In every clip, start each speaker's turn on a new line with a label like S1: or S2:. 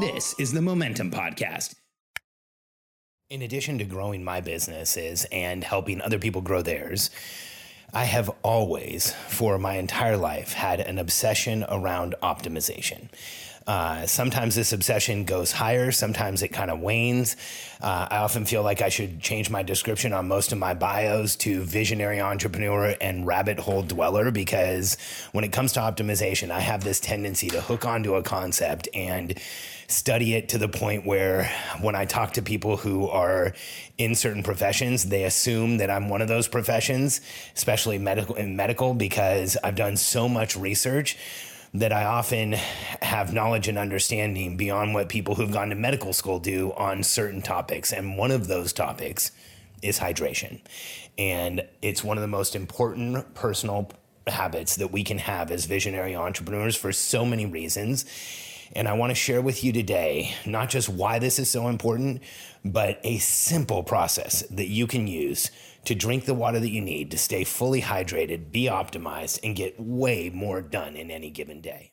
S1: This is the Momentum Podcast. In addition to growing my businesses and helping other people grow theirs, I have always, for my entire life, had an obsession around optimization. Uh, sometimes this obsession goes higher, sometimes it kind of wanes. Uh, I often feel like I should change my description on most of my bios to visionary entrepreneur and rabbit hole dweller because when it comes to optimization, I have this tendency to hook onto a concept and study it to the point where when I talk to people who are in certain professions, they assume that I'm one of those professions, especially medical in medical, because I've done so much research that I often have knowledge and understanding beyond what people who've gone to medical school do on certain topics. And one of those topics is hydration. And it's one of the most important personal habits that we can have as visionary entrepreneurs for so many reasons. And I want to share with you today not just why this is so important, but a simple process that you can use to drink the water that you need to stay fully hydrated, be optimized, and get way more done in any given day.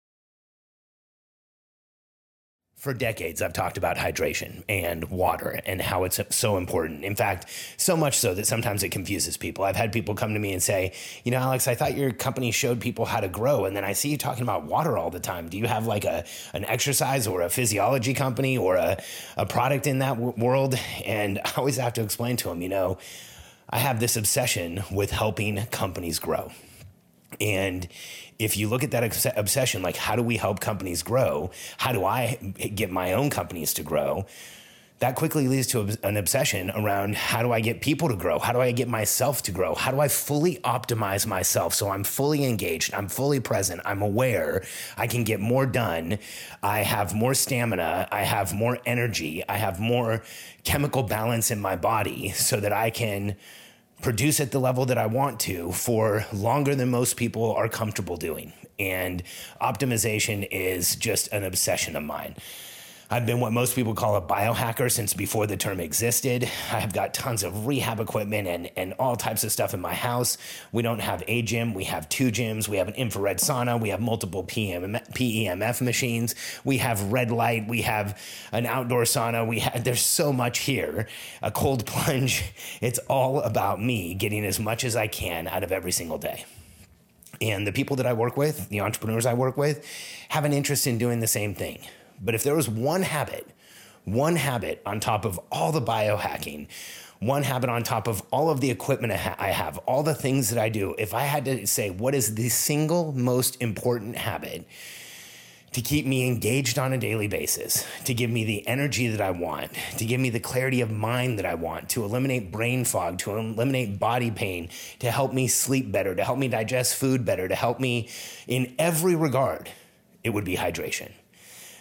S1: For decades, I've talked about hydration and water and how it's so important. In fact, so much so that sometimes it confuses people. I've had people come to me and say, You know, Alex, I thought your company showed people how to grow. And then I see you talking about water all the time. Do you have like a, an exercise or a physiology company or a, a product in that w- world? And I always have to explain to them, you know, I have this obsession with helping companies grow. And if you look at that obsession, like how do we help companies grow? How do I get my own companies to grow? That quickly leads to an obsession around how do I get people to grow? How do I get myself to grow? How do I fully optimize myself so I'm fully engaged, I'm fully present, I'm aware, I can get more done, I have more stamina, I have more energy, I have more chemical balance in my body so that I can produce at the level that I want to for longer than most people are comfortable doing. And optimization is just an obsession of mine. I've been what most people call a biohacker since before the term existed. I have got tons of rehab equipment and, and all types of stuff in my house. We don't have a gym, we have two gyms. We have an infrared sauna, we have multiple PM, PEMF machines, we have red light, we have an outdoor sauna. We have, there's so much here. A cold plunge. It's all about me getting as much as I can out of every single day. And the people that I work with, the entrepreneurs I work with, have an interest in doing the same thing. But if there was one habit, one habit on top of all the biohacking, one habit on top of all of the equipment I have, all the things that I do, if I had to say what is the single most important habit to keep me engaged on a daily basis, to give me the energy that I want, to give me the clarity of mind that I want, to eliminate brain fog, to eliminate body pain, to help me sleep better, to help me digest food better, to help me in every regard, it would be hydration.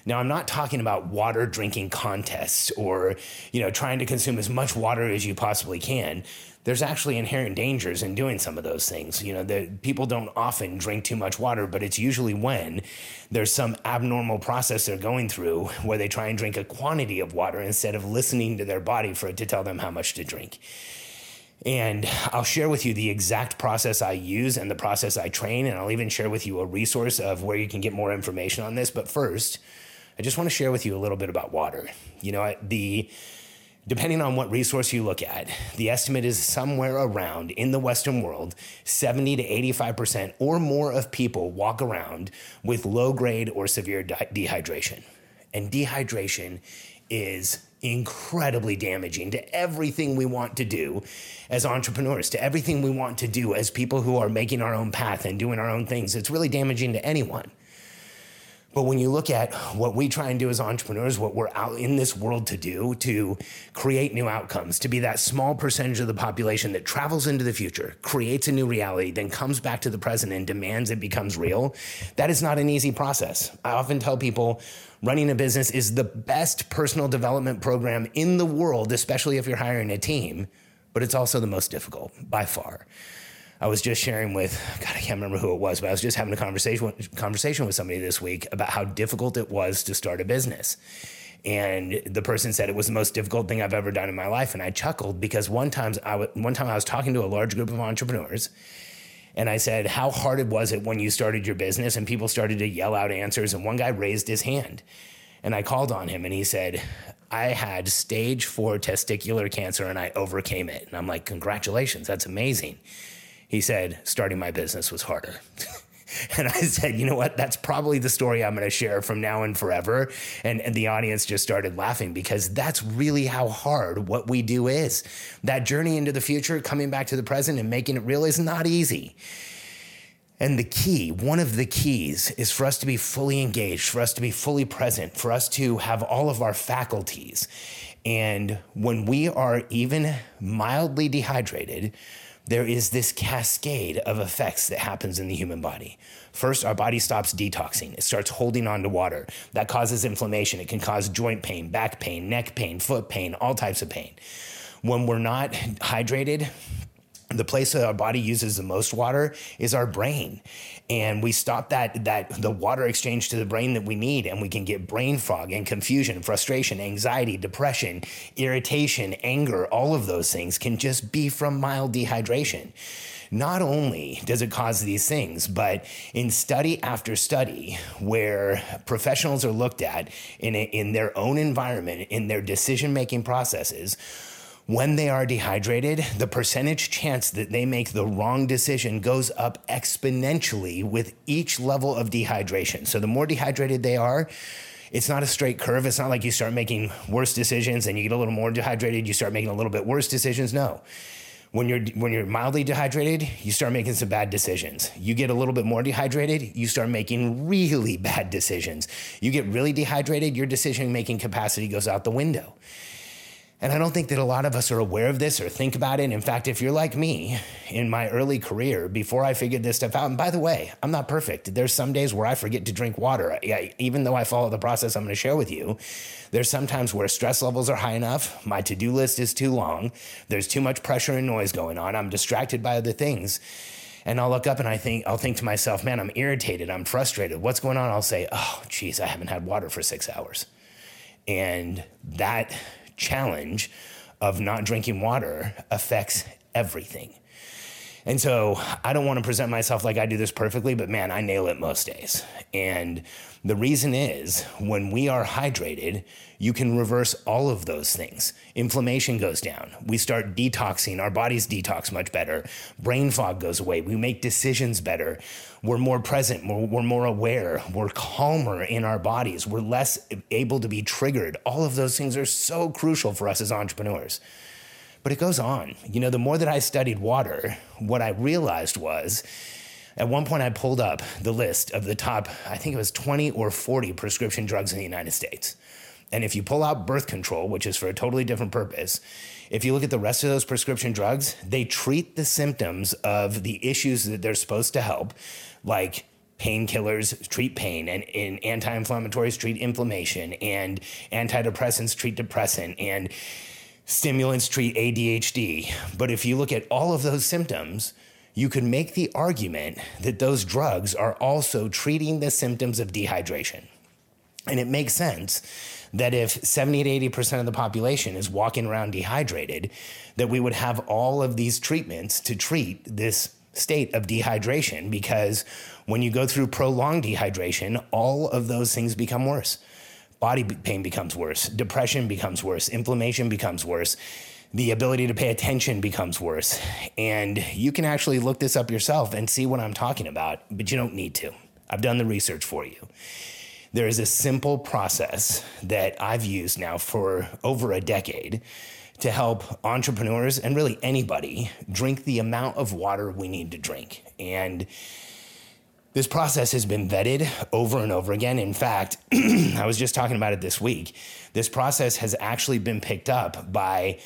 S1: Now, I'm not talking about water drinking contests or, you know, trying to consume as much water as you possibly can. There's actually inherent dangers in doing some of those things. You know, the, people don't often drink too much water, but it's usually when there's some abnormal process they're going through where they try and drink a quantity of water instead of listening to their body for it to tell them how much to drink. And I'll share with you the exact process I use and the process I train. And I'll even share with you a resource of where you can get more information on this. But first, I just want to share with you a little bit about water. You know, the depending on what resource you look at, the estimate is somewhere around in the Western world, 70 to 85% or more of people walk around with low grade or severe de- dehydration. And dehydration is incredibly damaging to everything we want to do as entrepreneurs, to everything we want to do as people who are making our own path and doing our own things. It's really damaging to anyone. But when you look at what we try and do as entrepreneurs, what we're out in this world to do, to create new outcomes, to be that small percentage of the population that travels into the future, creates a new reality, then comes back to the present and demands it becomes real, that is not an easy process. I often tell people running a business is the best personal development program in the world, especially if you're hiring a team, but it's also the most difficult by far. I was just sharing with God, I can't remember who it was, but I was just having a conversation conversation with somebody this week about how difficult it was to start a business. And the person said it was the most difficult thing I've ever done in my life, and I chuckled because one time I w- one time I was talking to a large group of entrepreneurs, and I said, "How hard it was it when you started your business?" And people started to yell out answers, and one guy raised his hand, and I called on him, and he said, I had stage four testicular cancer and I overcame it. And I'm like, congratulations, that's amazing. He said, starting my business was harder. and I said, you know what? That's probably the story I'm going to share from now and forever. And, and the audience just started laughing because that's really how hard what we do is. That journey into the future, coming back to the present and making it real is not easy. And the key, one of the keys, is for us to be fully engaged, for us to be fully present, for us to have all of our faculties. And when we are even mildly dehydrated, there is this cascade of effects that happens in the human body. First, our body stops detoxing. It starts holding on to water. That causes inflammation. It can cause joint pain, back pain, neck pain, foot pain, all types of pain. When we're not hydrated, the place that our body uses the most water is our brain. And we stop that that the water exchange to the brain that we need and we can get brain fog and confusion frustration anxiety depression irritation anger. All of those things can just be from mild dehydration. Not only does it cause these things, but in study after study, where professionals are looked at in, a, in their own environment, in their decision making processes, when they are dehydrated, the percentage chance that they make the wrong decision goes up exponentially with each level of dehydration. So the more dehydrated they are, it's not a straight curve. It's not like you start making worse decisions and you get a little more dehydrated, you start making a little bit worse decisions. No. When you're when you're mildly dehydrated, you start making some bad decisions. You get a little bit more dehydrated, you start making really bad decisions. You get really dehydrated, your decision making capacity goes out the window. And I don't think that a lot of us are aware of this or think about it. In fact, if you're like me in my early career, before I figured this stuff out, and by the way, I'm not perfect. There's some days where I forget to drink water. I, even though I follow the process I'm going to share with you, there's sometimes where stress levels are high enough, my to do list is too long, there's too much pressure and noise going on, I'm distracted by other things. And I'll look up and I think, I'll think to myself, man, I'm irritated, I'm frustrated. What's going on? I'll say, oh, geez, I haven't had water for six hours. And that challenge of not drinking water affects everything. And so I don't want to present myself like I do this perfectly, but man, I nail it most days. And the reason is when we are hydrated, you can reverse all of those things. Inflammation goes down. We start detoxing. Our bodies detox much better. Brain fog goes away. We make decisions better. We're more present. We're, we're more aware. We're calmer in our bodies. We're less able to be triggered. All of those things are so crucial for us as entrepreneurs. But it goes on. You know, the more that I studied water, what I realized was at one point I pulled up the list of the top, I think it was 20 or 40 prescription drugs in the United States. And if you pull out birth control, which is for a totally different purpose, if you look at the rest of those prescription drugs, they treat the symptoms of the issues that they're supposed to help, like painkillers treat pain and, and anti-inflammatories treat inflammation and antidepressants treat depression and stimulants treat ADHD. But if you look at all of those symptoms, you could make the argument that those drugs are also treating the symptoms of dehydration. And it makes sense that if 70 to 80% of the population is walking around dehydrated, that we would have all of these treatments to treat this state of dehydration because when you go through prolonged dehydration, all of those things become worse body pain becomes worse, depression becomes worse, inflammation becomes worse, the ability to pay attention becomes worse. And you can actually look this up yourself and see what I'm talking about, but you don't need to. I've done the research for you. There is a simple process that I've used now for over a decade to help entrepreneurs and really anybody drink the amount of water we need to drink. And this process has been vetted over and over again. In fact, I was just talking about it this week. This process has actually been picked up by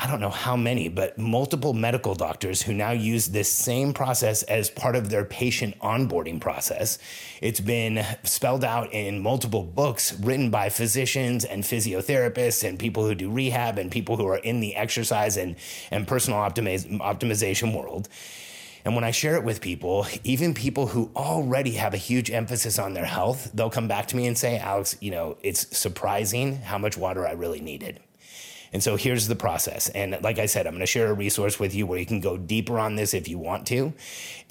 S1: I don't know how many, but multiple medical doctors who now use this same process as part of their patient onboarding process. It's been spelled out in multiple books written by physicians and physiotherapists and people who do rehab and people who are in the exercise and, and personal optimiz- optimization world. And when I share it with people, even people who already have a huge emphasis on their health, they'll come back to me and say, Alex, you know, it's surprising how much water I really needed. And so here's the process. And like I said, I'm going to share a resource with you where you can go deeper on this if you want to,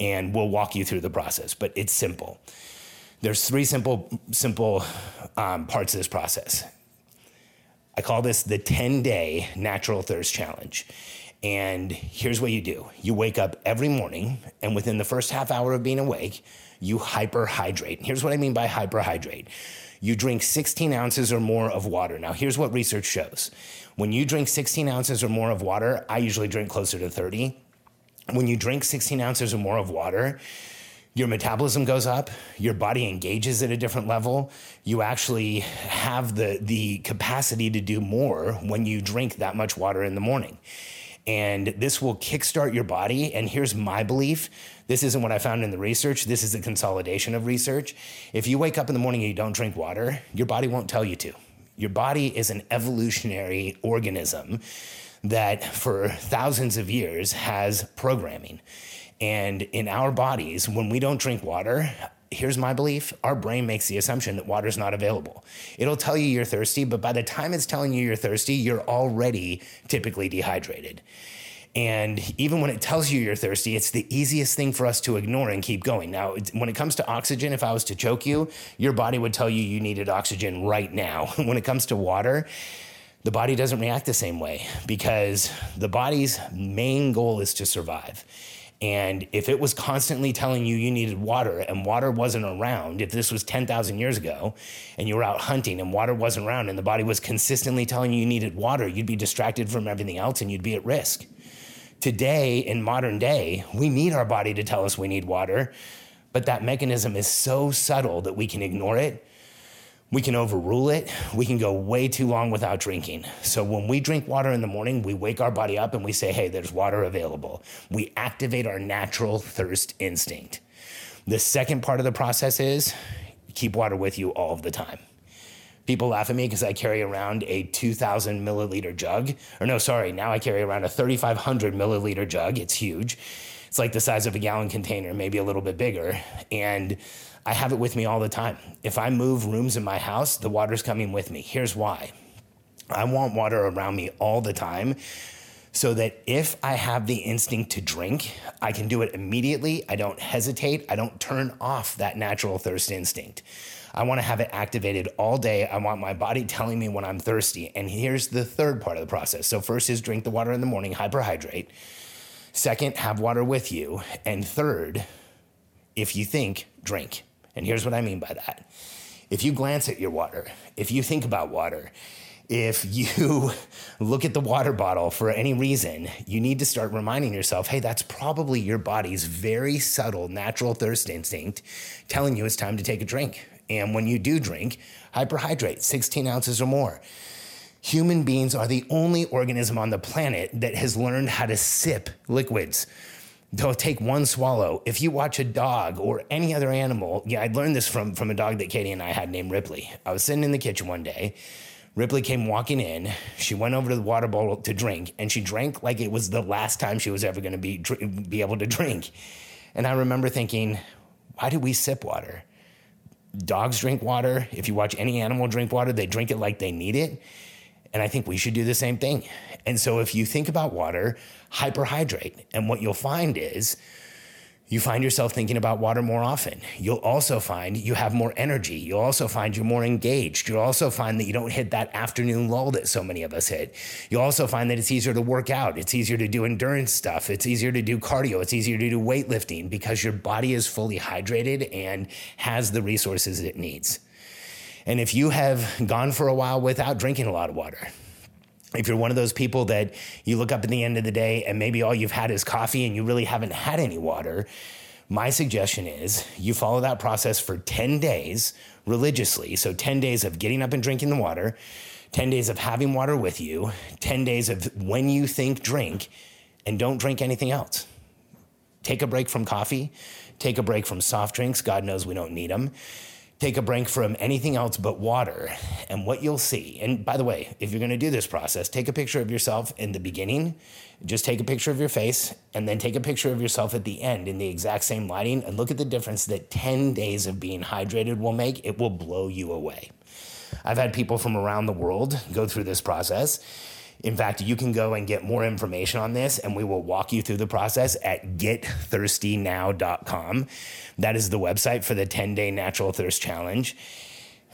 S1: and we'll walk you through the process. But it's simple. There's three simple simple um, parts of this process. I call this the 10 day natural thirst challenge. And here's what you do you wake up every morning, and within the first half hour of being awake, you hyperhydrate. Here's what I mean by hyperhydrate you drink 16 ounces or more of water. Now, here's what research shows when you drink 16 ounces or more of water, I usually drink closer to 30. When you drink 16 ounces or more of water, your metabolism goes up, your body engages at a different level. You actually have the, the capacity to do more when you drink that much water in the morning. And this will kickstart your body. And here's my belief this isn't what I found in the research, this is a consolidation of research. If you wake up in the morning and you don't drink water, your body won't tell you to. Your body is an evolutionary organism that for thousands of years has programming. And in our bodies, when we don't drink water, here's my belief our brain makes the assumption that water's not available. It'll tell you you're thirsty, but by the time it's telling you you're thirsty, you're already typically dehydrated. And even when it tells you you're thirsty, it's the easiest thing for us to ignore and keep going. Now, when it comes to oxygen, if I was to choke you, your body would tell you you needed oxygen right now. when it comes to water, the body doesn't react the same way because the body's main goal is to survive. And if it was constantly telling you you needed water and water wasn't around, if this was 10,000 years ago and you were out hunting and water wasn't around and the body was consistently telling you you needed water, you'd be distracted from everything else and you'd be at risk. Today, in modern day, we need our body to tell us we need water, but that mechanism is so subtle that we can ignore it. We can overrule it. We can go way too long without drinking. So, when we drink water in the morning, we wake our body up and we say, hey, there's water available. We activate our natural thirst instinct. The second part of the process is keep water with you all of the time. People laugh at me because I carry around a 2,000 milliliter jug. Or, no, sorry, now I carry around a 3,500 milliliter jug. It's huge. It's like the size of a gallon container, maybe a little bit bigger. And I have it with me all the time. If I move rooms in my house, the water's coming with me. Here's why I want water around me all the time so that if I have the instinct to drink, I can do it immediately. I don't hesitate. I don't turn off that natural thirst instinct. I want to have it activated all day. I want my body telling me when I'm thirsty. And here's the third part of the process. So, first is drink the water in the morning, hyperhydrate. Second, have water with you. And third, if you think, drink. And here's what I mean by that. If you glance at your water, if you think about water, if you look at the water bottle for any reason, you need to start reminding yourself hey, that's probably your body's very subtle natural thirst instinct telling you it's time to take a drink. And when you do drink, hyperhydrate 16 ounces or more. Human beings are the only organism on the planet that has learned how to sip liquids. They'll take one swallow. If you watch a dog or any other animal, yeah, I learned this from, from a dog that Katie and I had named Ripley. I was sitting in the kitchen one day. Ripley came walking in. She went over to the water bowl to drink, and she drank like it was the last time she was ever going to be be able to drink. And I remember thinking, why do we sip water? dogs drink water. If you watch any animal drink water, they drink it like they need it. And I think we should do the same thing. And so if you think about water, hyperhydrate. And what you'll find is you find yourself thinking about water more often. You'll also find you have more energy. You'll also find you're more engaged. You'll also find that you don't hit that afternoon lull that so many of us hit. You'll also find that it's easier to work out. It's easier to do endurance stuff. It's easier to do cardio. It's easier to do weightlifting because your body is fully hydrated and has the resources it needs. And if you have gone for a while without drinking a lot of water, if you're one of those people that you look up at the end of the day and maybe all you've had is coffee and you really haven't had any water, my suggestion is you follow that process for 10 days religiously. So 10 days of getting up and drinking the water, 10 days of having water with you, 10 days of when you think drink, and don't drink anything else. Take a break from coffee, take a break from soft drinks. God knows we don't need them take a break from anything else but water. And what you'll see, and by the way, if you're going to do this process, take a picture of yourself in the beginning, just take a picture of your face, and then take a picture of yourself at the end in the exact same lighting, and look at the difference that 10 days of being hydrated will make. It will blow you away. I've had people from around the world go through this process in fact, you can go and get more information on this, and we will walk you through the process at getthirstynow.com. That is the website for the 10 day natural thirst challenge.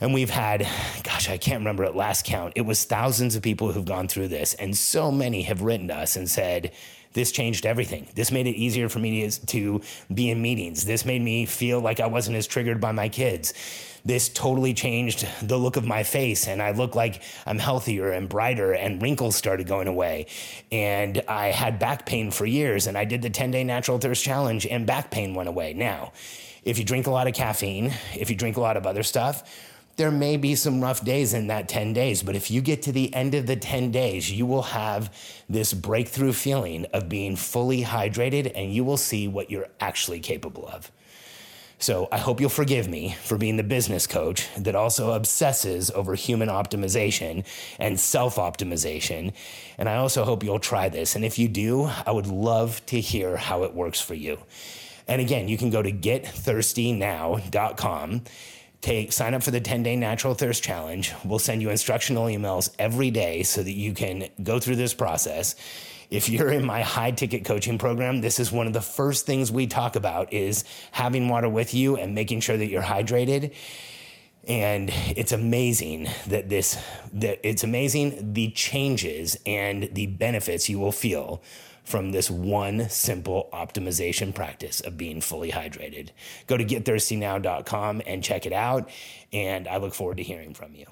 S1: And we've had, gosh, I can't remember at last count, it was thousands of people who've gone through this. And so many have written to us and said, this changed everything. This made it easier for me to be in meetings. This made me feel like I wasn't as triggered by my kids this totally changed the look of my face and I look like I'm healthier and brighter and wrinkles started going away. And I had back pain for years and I did the 10 day natural thirst challenge and back pain went away. Now, if you drink a lot of caffeine, if you drink a lot of other stuff, there may be some rough days in that 10 days, but if you get to the end of the 10 days, you will have this breakthrough feeling of being fully hydrated and you will see what you're actually capable of. So I hope you'll forgive me for being the business coach that also obsesses over human optimization and self optimization. And I also hope you'll try this. And if you do, I would love to hear how it works for you. And again, you can go to getthirstynow.com. Take sign up for the 10-day natural thirst challenge. We'll send you instructional emails every day so that you can go through this process if you're in my high ticket coaching program, this is one of the first things we talk about is having water with you and making sure that you're hydrated. And it's amazing that this that it's amazing the changes and the benefits you will feel from this one simple optimization practice of being fully hydrated. Go to getthirstynow.com and check it out and I look forward to hearing from you.